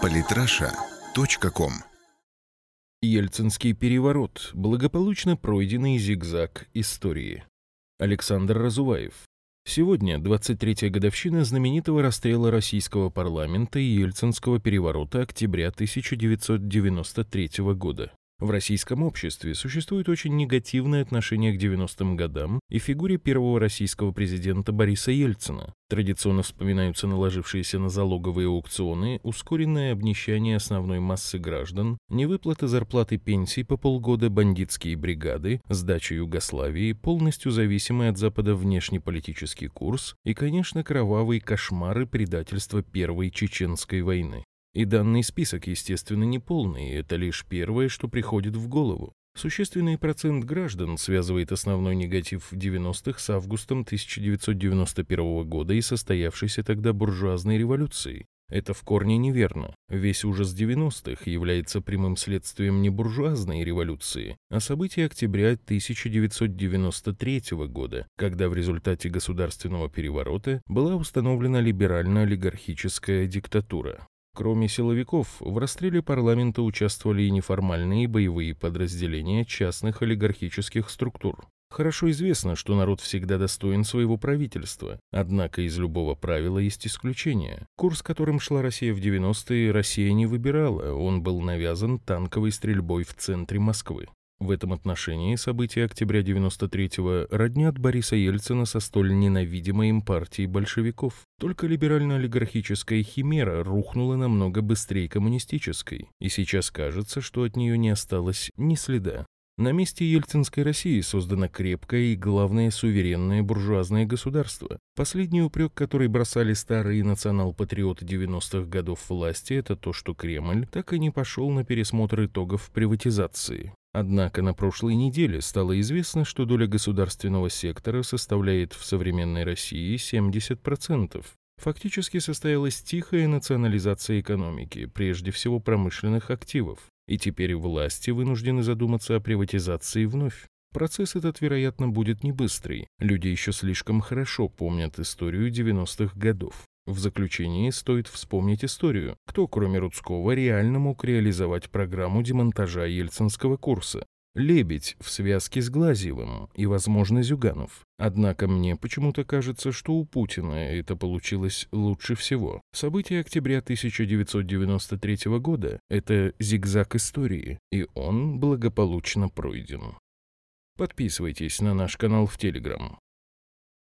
Политраша.ком Ельцинский переворот. Благополучно пройденный зигзаг истории. Александр Разуваев. Сегодня 23-я годовщина знаменитого расстрела российского парламента и Ельцинского переворота октября 1993 года. В российском обществе существует очень негативное отношение к 90-м годам и фигуре первого российского президента Бориса Ельцина. Традиционно вспоминаются наложившиеся на залоговые аукционы, ускоренное обнищание основной массы граждан, невыплаты зарплаты пенсий по полгода, бандитские бригады, сдача Югославии, полностью зависимый от Запада внешнеполитический курс и, конечно, кровавые кошмары предательства Первой Чеченской войны. И данный список, естественно, не полный, это лишь первое, что приходит в голову. Существенный процент граждан связывает основной негатив 90-х с августом 1991 года и состоявшейся тогда буржуазной революцией. Это в корне неверно. Весь ужас 90-х является прямым следствием не буржуазной революции, а событий октября 1993 года, когда в результате государственного переворота была установлена либерально-олигархическая диктатура. Кроме силовиков, в расстреле парламента участвовали и неформальные боевые подразделения частных олигархических структур. Хорошо известно, что народ всегда достоин своего правительства, однако из любого правила есть исключение. Курс, которым шла Россия в 90-е, Россия не выбирала, он был навязан танковой стрельбой в центре Москвы. В этом отношении события октября 93-го роднят Бориса Ельцина со столь ненавидимой им партией большевиков. Только либерально-олигархическая химера рухнула намного быстрее коммунистической, и сейчас кажется, что от нее не осталось ни следа. На месте Ельцинской России создано крепкое и, главное, суверенное буржуазное государство. Последний упрек, который бросали старые национал-патриоты 90-х годов власти, это то, что Кремль так и не пошел на пересмотр итогов приватизации. Однако на прошлой неделе стало известно, что доля государственного сектора составляет в современной России 70%. Фактически состоялась тихая национализация экономики, прежде всего промышленных активов. И теперь власти вынуждены задуматься о приватизации вновь. Процесс этот, вероятно, будет не быстрый. Люди еще слишком хорошо помнят историю 90-х годов. В заключении стоит вспомнить историю, кто, кроме Рудского, реально мог реализовать программу демонтажа ельцинского курса. Лебедь в связке с Глазьевым и, возможно, Зюганов. Однако мне почему-то кажется, что у Путина это получилось лучше всего. События октября 1993 года – это зигзаг истории, и он благополучно пройден. Подписывайтесь на наш канал в Телеграм.